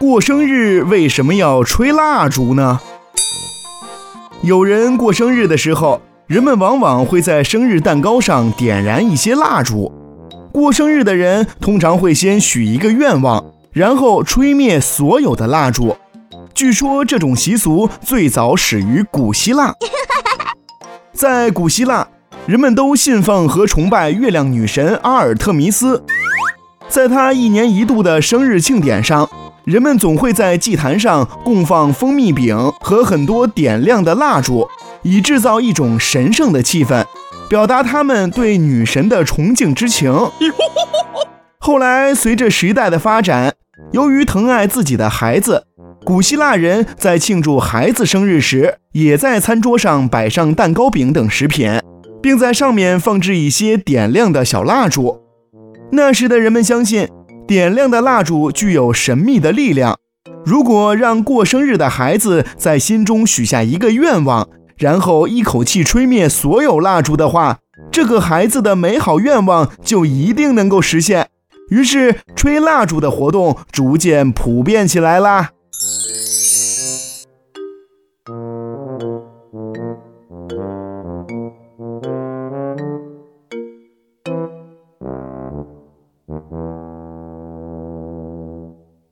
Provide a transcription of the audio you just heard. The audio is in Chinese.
过生日为什么要吹蜡烛呢？有人过生日的时候，人们往往会在生日蛋糕上点燃一些蜡烛。过生日的人通常会先许一个愿望，然后吹灭所有的蜡烛。据说这种习俗最早始于古希腊。在古希腊，人们都信奉和崇拜月亮女神阿尔特弥斯。在她一年一度的生日庆典上，人们总会在祭坛上供放蜂蜜饼和很多点亮的蜡烛，以制造一种神圣的气氛，表达他们对女神的崇敬之情。后来，随着时代的发展，由于疼爱自己的孩子，古希腊人在庆祝孩子生日时，也在餐桌上摆上蛋糕饼等食品，并在上面放置一些点亮的小蜡烛。那时的人们相信，点亮的蜡烛具有神秘的力量。如果让过生日的孩子在心中许下一个愿望然后一口气吹灭所有蜡烛的话这个孩子的美好愿望就一定能够实现。于是吹蜡烛的活动逐渐普遍起来啦。